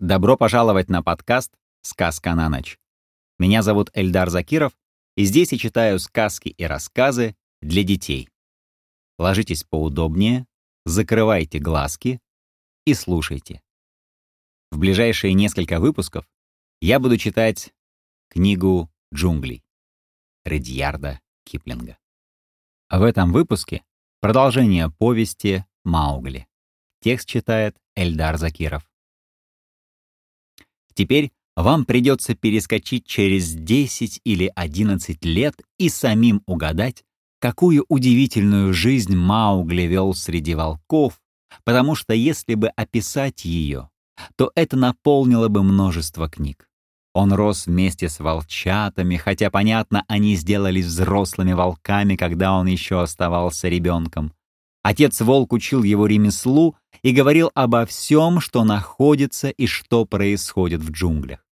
Добро пожаловать на подкаст «Сказка на ночь». Меня зовут Эльдар Закиров, и здесь я читаю сказки и рассказы для детей. Ложитесь поудобнее, закрывайте глазки и слушайте. В ближайшие несколько выпусков я буду читать книгу «Джунглей» Редьярда Киплинга. В этом выпуске продолжение повести «Маугли». Текст читает Эльдар Закиров. Теперь вам придется перескочить через 10 или 11 лет и самим угадать, какую удивительную жизнь Маугли вел среди волков, потому что если бы описать ее, то это наполнило бы множество книг. Он рос вместе с волчатами, хотя, понятно, они сделались взрослыми волками, когда он еще оставался ребенком. Отец-волк учил его ремеслу и говорил обо всем, что находится и что происходит в джунглях.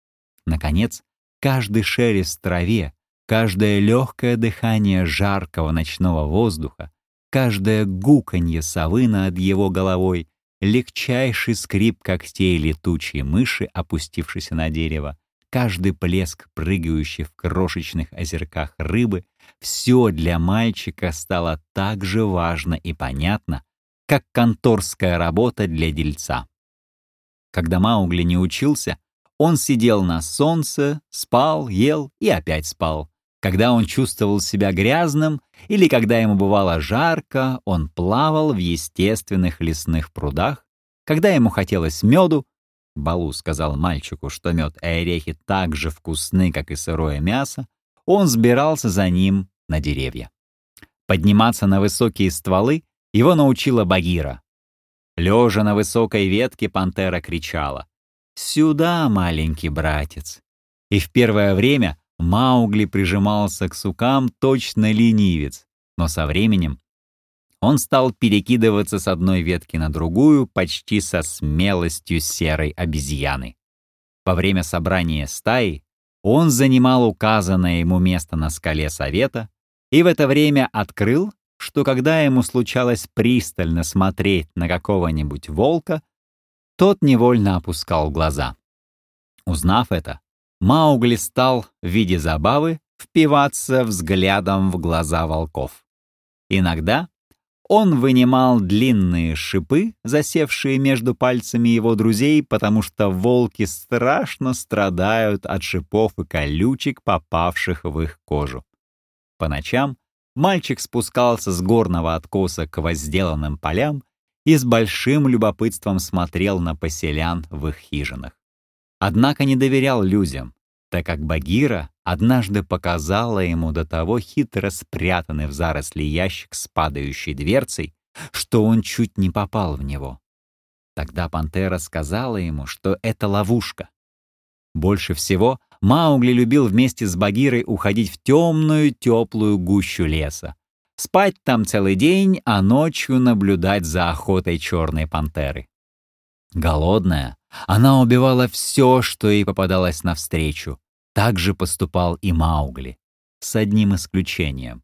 Наконец, каждый шелест в траве, каждое легкое дыхание жаркого ночного воздуха, каждое гуканье совы над его головой, легчайший скрип когтей летучей мыши, опустившейся на дерево, каждый плеск, прыгающий в крошечных озерках рыбы, все для мальчика стало так же важно и понятно, как конторская работа для дельца. Когда Маугли не учился, он сидел на солнце, спал, ел и опять спал. Когда он чувствовал себя грязным или когда ему бывало жарко, он плавал в естественных лесных прудах. Когда ему хотелось меду, Балу сказал мальчику, что мед и орехи так же вкусны, как и сырое мясо, он сбирался за ним на деревья. Подниматься на высокие стволы его научила Багира. Лежа на высокой ветке, пантера кричала «Сюда, маленький братец!» И в первое время Маугли прижимался к сукам точно ленивец, но со временем он стал перекидываться с одной ветки на другую почти со смелостью серой обезьяны. Во время собрания стаи он занимал указанное ему место на скале совета и в это время открыл, что когда ему случалось пристально смотреть на какого-нибудь волка, тот невольно опускал глаза. Узнав это, Маугли стал в виде забавы впиваться взглядом в глаза волков. Иногда он вынимал длинные шипы, засевшие между пальцами его друзей, потому что волки страшно страдают от шипов и колючек, попавших в их кожу. По ночам мальчик спускался с горного откоса к возделанным полям и с большим любопытством смотрел на поселян в их хижинах. Однако не доверял людям, так как Багира однажды показала ему до того хитро спрятанный в заросли ящик с падающей дверцей, что он чуть не попал в него. Тогда пантера сказала ему, что это ловушка. Больше всего Маугли любил вместе с Багирой уходить в темную, теплую гущу леса. Спать там целый день, а ночью наблюдать за охотой черной пантеры. Голодная, она убивала все, что ей попадалось навстречу. Так же поступал и Маугли, с одним исключением.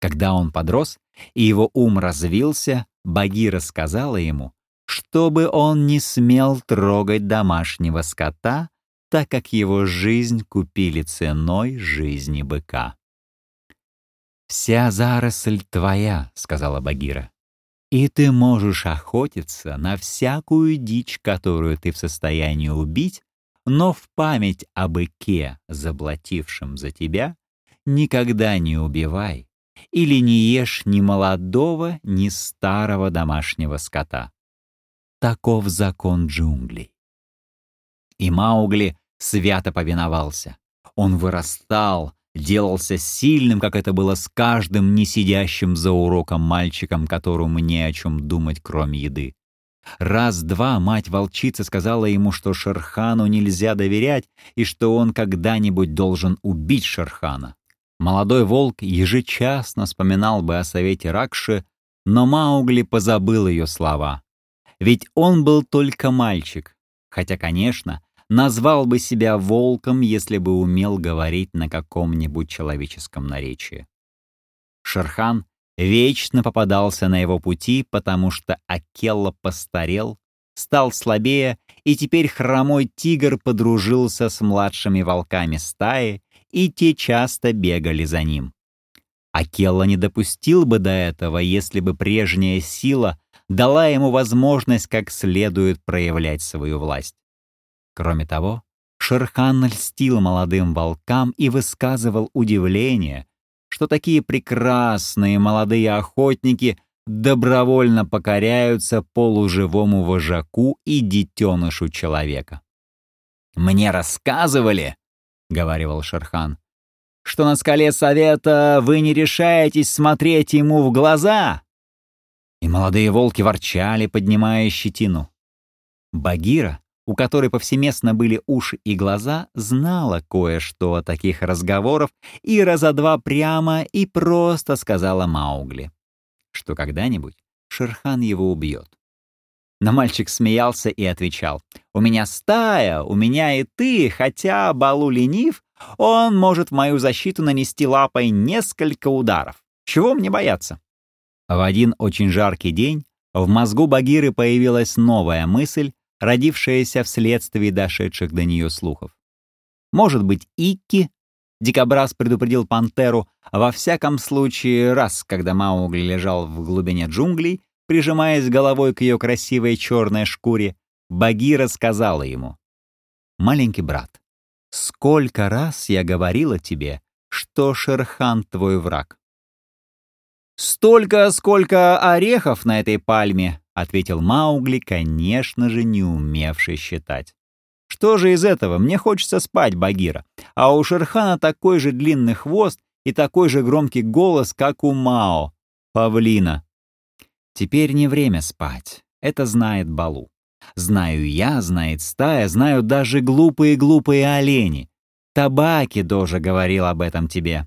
Когда он подрос и его ум развился, Багира сказала ему, чтобы он не смел трогать домашнего скота, так как его жизнь купили ценой жизни быка. «Вся заросль твоя», — сказала Багира и ты можешь охотиться на всякую дичь, которую ты в состоянии убить, но в память о быке, заблатившем за тебя, никогда не убивай или не ешь ни молодого, ни старого домашнего скота. Таков закон джунглей. И Маугли свято повиновался. Он вырастал, делался сильным, как это было с каждым не сидящим за уроком мальчиком, которому не о чем думать, кроме еды. Раз-два мать-волчица сказала ему, что Шерхану нельзя доверять и что он когда-нибудь должен убить Шерхана. Молодой волк ежечасно вспоминал бы о совете Ракши, но Маугли позабыл ее слова. Ведь он был только мальчик, хотя, конечно, назвал бы себя волком, если бы умел говорить на каком-нибудь человеческом наречии. Шерхан вечно попадался на его пути, потому что Акелла постарел, стал слабее и теперь хромой тигр подружился с младшими волками стаи, и те часто бегали за ним. Акелла не допустил бы до этого, если бы прежняя сила дала ему возможность как следует проявлять свою власть. Кроме того, Шерхан льстил молодым волкам и высказывал удивление, что такие прекрасные молодые охотники добровольно покоряются полуживому вожаку и детенышу человека. «Мне рассказывали», — говорил Шерхан, «что на скале совета вы не решаетесь смотреть ему в глаза». И молодые волки ворчали, поднимая щетину. Багира, у которой повсеместно были уши и глаза, знала кое-что о таких разговорах и раза два прямо и просто сказала Маугли, что когда-нибудь Шерхан его убьет. Но мальчик смеялся и отвечал, «У меня стая, у меня и ты, хотя Балу ленив, он может в мою защиту нанести лапой несколько ударов. Чего мне бояться?» В один очень жаркий день в мозгу Багиры появилась новая мысль, родившаяся вследствие дошедших до нее слухов. Может быть, Икки, Дикобраз предупредил пантеру, во всяком случае раз, когда Маугли лежал в глубине джунглей, прижимаясь головой к ее красивой черной шкуре, Багира сказала ему, «Маленький брат, сколько раз я говорила тебе, что Шерхан твой враг?» «Столько, сколько орехов на этой пальме», — ответил Маугли, конечно же, не умевший считать. «Что же из этого? Мне хочется спать, Багира. А у Шерхана такой же длинный хвост и такой же громкий голос, как у Мао, павлина». «Теперь не время спать. Это знает Балу. Знаю я, знает стая, знаю даже глупые-глупые олени. Табаки тоже говорил об этом тебе.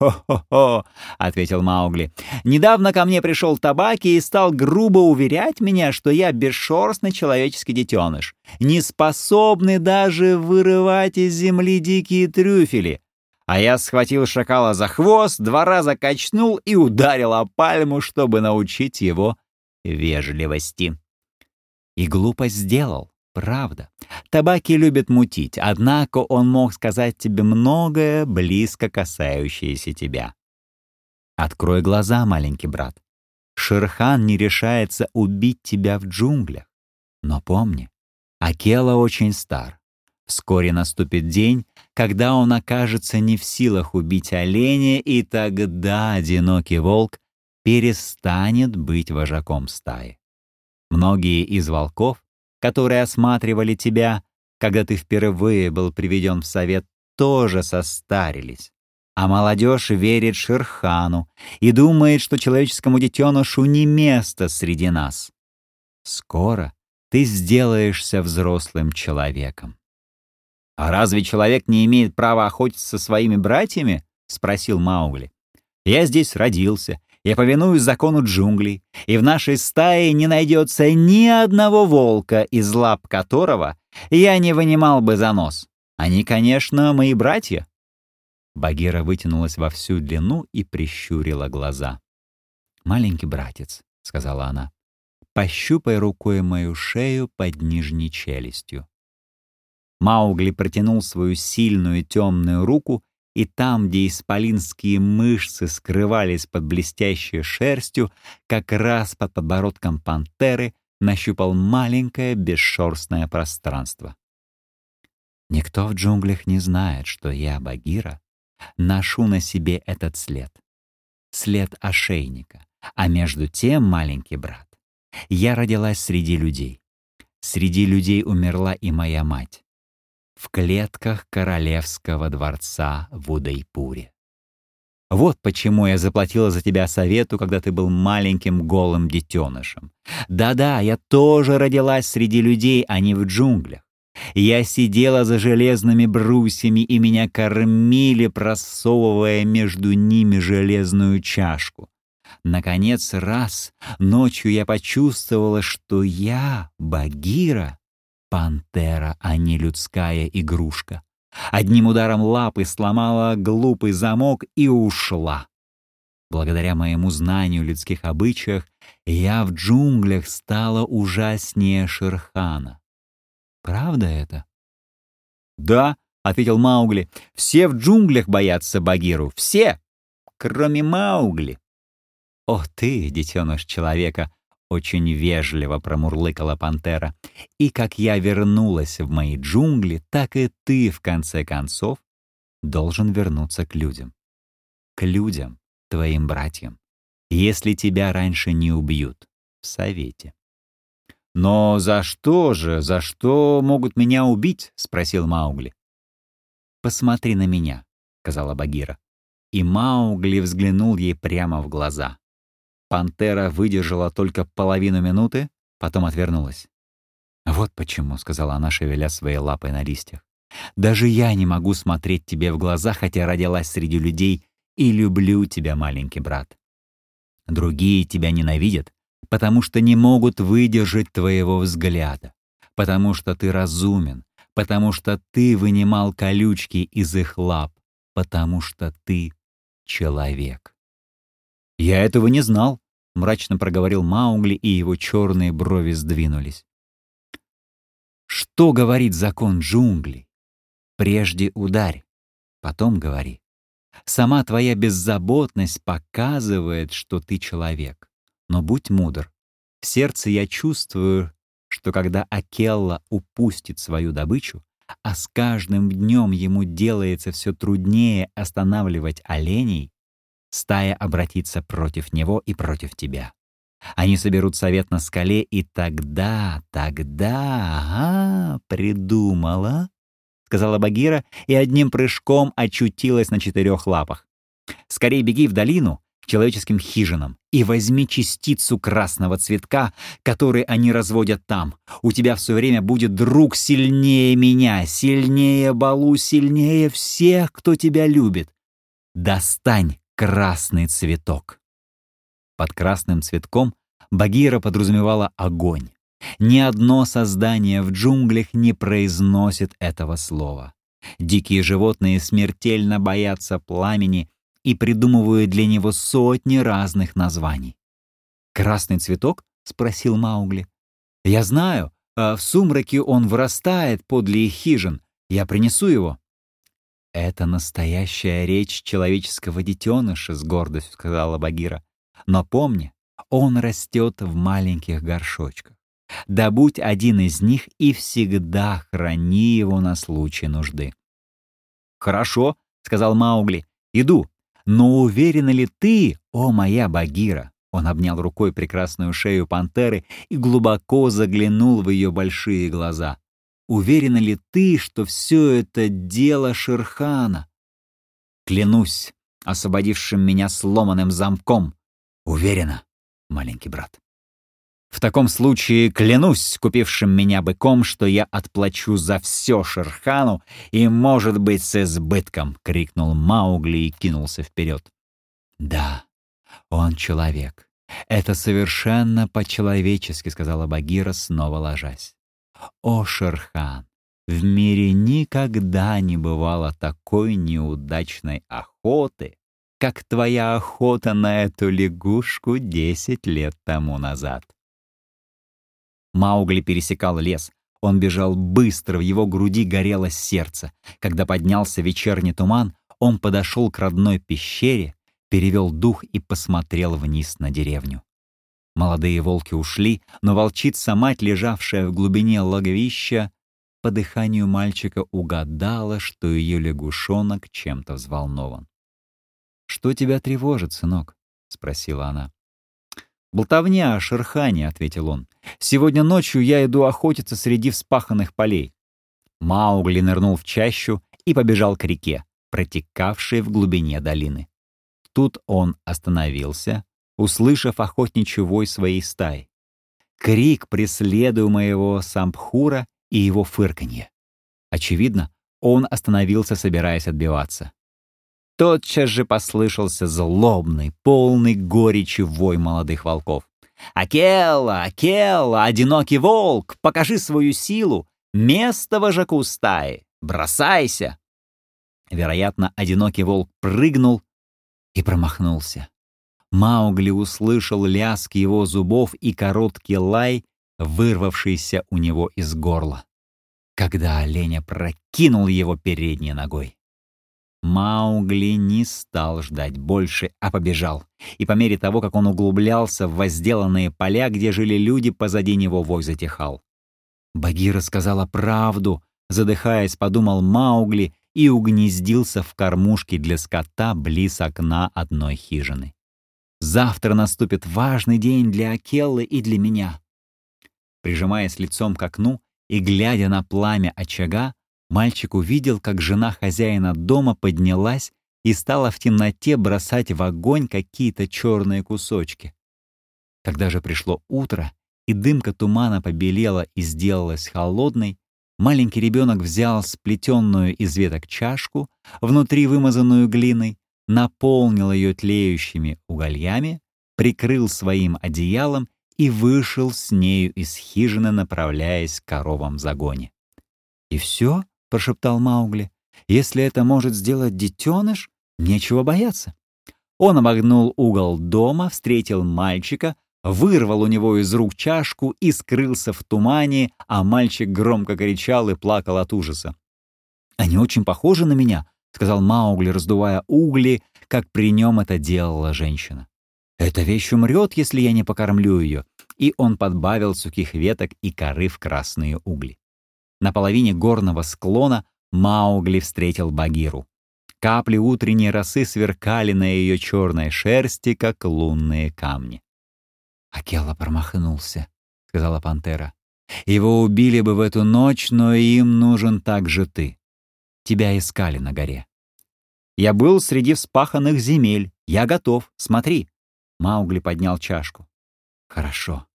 «Хо-хо-хо», — ответил Маугли. «Недавно ко мне пришел табаки и стал грубо уверять меня, что я бесшерстный человеческий детеныш, не способный даже вырывать из земли дикие трюфели. А я схватил шакала за хвост, два раза качнул и ударил о пальму, чтобы научить его вежливости. И глупо сделал. Правда. Табаки любит мутить, однако он мог сказать тебе многое, близко касающееся тебя. Открой глаза, маленький брат. Шерхан не решается убить тебя в джунглях. Но помни, Акела очень стар. Вскоре наступит день, когда он окажется не в силах убить оленя, и тогда одинокий волк перестанет быть вожаком стаи. Многие из волков которые осматривали тебя, когда ты впервые был приведен в совет, тоже состарились. А молодежь верит Шерхану и думает, что человеческому детенышу не место среди нас. Скоро ты сделаешься взрослым человеком. «А разве человек не имеет права охотиться со своими братьями?» — спросил Маугли. «Я здесь родился, я повинуюсь закону джунглей, и в нашей стае не найдется ни одного волка, из лап которого я не вынимал бы за нос. Они, конечно, мои братья». Багира вытянулась во всю длину и прищурила глаза. «Маленький братец», — сказала она, — «пощупай рукой мою шею под нижней челюстью». Маугли протянул свою сильную темную руку и там, где исполинские мышцы скрывались под блестящей шерстью, как раз под подбородком пантеры нащупал маленькое бесшерстное пространство. Никто в джунглях не знает, что я, Багира, ношу на себе этот след. След ошейника. А между тем, маленький брат, я родилась среди людей. Среди людей умерла и моя мать в клетках королевского дворца в Удайпуре. Вот почему я заплатила за тебя совету, когда ты был маленьким голым детенышем. Да-да, я тоже родилась среди людей, а не в джунглях. Я сидела за железными брусьями, и меня кормили, просовывая между ними железную чашку. Наконец, раз ночью я почувствовала, что я, Багира, Пантера, а не людская игрушка. Одним ударом лапы сломала глупый замок и ушла. Благодаря моему знанию людских обычаях я в джунглях стала ужаснее Шерхана. Правда это?» «Да», — ответил Маугли, — «все в джунглях боятся Багиру. Все, кроме Маугли». «О ты, детеныш человека!» — очень вежливо промурлыкала пантера. «И как я вернулась в мои джунгли, так и ты, в конце концов, должен вернуться к людям. К людям, твоим братьям, если тебя раньше не убьют в совете». «Но за что же, за что могут меня убить?» — спросил Маугли. «Посмотри на меня», — сказала Багира. И Маугли взглянул ей прямо в глаза. Пантера выдержала только половину минуты, потом отвернулась. «Вот почему», — сказала она, шевеля своей лапой на листьях. «Даже я не могу смотреть тебе в глаза, хотя родилась среди людей и люблю тебя, маленький брат. Другие тебя ненавидят, потому что не могут выдержать твоего взгляда, потому что ты разумен, потому что ты вынимал колючки из их лап, потому что ты человек. «Я этого не знал», — мрачно проговорил Маугли, и его черные брови сдвинулись. «Что говорит закон джунглей? Прежде ударь, потом говори. Сама твоя беззаботность показывает, что ты человек но будь мудр. В сердце я чувствую, что когда Акелла упустит свою добычу, а с каждым днем ему делается все труднее останавливать оленей, стая обратится против него и против тебя. Они соберут совет на скале, и тогда, тогда, ага, придумала, — сказала Багира и одним прыжком очутилась на четырех лапах. «Скорей беги в долину, к человеческим хижинам и возьми частицу красного цветка, который они разводят там. У тебя все время будет друг сильнее меня, сильнее Балу, сильнее всех, кто тебя любит. Достань красный цветок. Под красным цветком Багира подразумевала огонь. Ни одно создание в джунглях не произносит этого слова. Дикие животные смертельно боятся пламени и придумывают для него сотни разных названий. «Красный цветок?» — спросил Маугли. «Я знаю, а в сумраке он вырастает подле их хижин. Я принесу его». «Это настоящая речь человеческого детеныша», — с гордостью сказала Багира. «Но помни, он растет в маленьких горшочках. Добудь один из них и всегда храни его на случай нужды». «Хорошо», — сказал Маугли. «Иду, но уверена ли ты, о моя Багира?» Он обнял рукой прекрасную шею пантеры и глубоко заглянул в ее большие глаза. «Уверена ли ты, что все это дело Шерхана?» «Клянусь, освободившим меня сломанным замком. Уверена, маленький брат». В таком случае клянусь купившим меня быком, что я отплачу за все Шерхану и, может быть, с избытком!» — крикнул Маугли и кинулся вперед. «Да, он человек. Это совершенно по-человечески», — сказала Багира, снова ложась. «О, Шерхан, в мире никогда не бывало такой неудачной охоты, как твоя охота на эту лягушку десять лет тому назад. Маугли пересекал лес. Он бежал быстро, в его груди горело сердце. Когда поднялся вечерний туман, он подошел к родной пещере, перевел дух и посмотрел вниз на деревню. Молодые волки ушли, но волчица-мать, лежавшая в глубине логовища, по дыханию мальчика угадала, что ее лягушонок чем-то взволнован. «Что тебя тревожит, сынок?» — спросила она. «Болтовня о Шерхане», — ответил он. «Сегодня ночью я иду охотиться среди вспаханных полей». Маугли нырнул в чащу и побежал к реке, протекавшей в глубине долины. Тут он остановился, услышав охотничий вой своей стаи. Крик преследуемого сампхура и его фырканье. Очевидно, он остановился, собираясь отбиваться. Тотчас же послышался злобный, полный горечи вой молодых волков. «Акелла! Акелла! Одинокий волк! Покажи свою силу! Место вожаку стаи! Бросайся!» Вероятно, одинокий волк прыгнул и промахнулся. Маугли услышал лязг его зубов и короткий лай, вырвавшийся у него из горла. когда оленя прокинул его передней ногой. Маугли не стал ждать больше, а побежал. И по мере того, как он углублялся в возделанные поля, где жили люди, позади него вой затихал. Багира сказала правду, задыхаясь, подумал Маугли и угнездился в кормушке для скота близ окна одной хижины. Завтра наступит важный день для Акеллы и для меня. Прижимаясь лицом к окну и глядя на пламя очага, мальчик увидел, как жена хозяина дома поднялась и стала в темноте бросать в огонь какие-то черные кусочки. Когда же пришло утро, и дымка тумана побелела и сделалась холодной, маленький ребенок взял сплетенную из веток чашку, внутри вымазанную глиной, наполнил ее тлеющими угольями, прикрыл своим одеялом и вышел с нею из хижины, направляясь к коровам в загоне. «И все?» — прошептал Маугли. «Если это может сделать детеныш, нечего бояться». Он обогнул угол дома, встретил мальчика, вырвал у него из рук чашку и скрылся в тумане, а мальчик громко кричал и плакал от ужаса. «Они очень похожи на меня», — сказал Маугли, раздувая угли, как при нем это делала женщина. «Эта вещь умрет, если я не покормлю ее», и он подбавил сухих веток и коры в красные угли. На половине горного склона Маугли встретил Багиру. Капли утренней росы сверкали на ее черной шерсти, как лунные камни. «Акелла промахнулся», — сказала пантера. «Его убили бы в эту ночь, но им нужен также ты. Тебя искали на горе. Я был среди вспаханных земель. Я готов. Смотри. Маугли поднял чашку. Хорошо.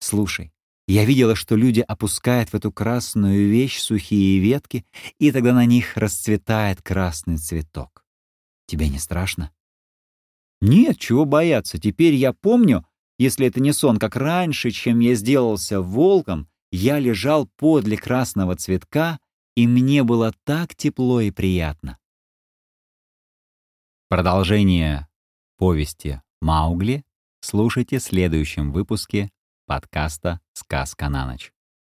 Слушай. Я видела, что люди опускают в эту красную вещь сухие ветки, и тогда на них расцветает красный цветок. Тебе не страшно? Нет, чего бояться. Теперь я помню, если это не сон, как раньше, чем я сделался волком, я лежал подле красного цветка и мне было так тепло и приятно. Продолжение повести «Маугли» слушайте в следующем выпуске подкаста «Сказка на ночь».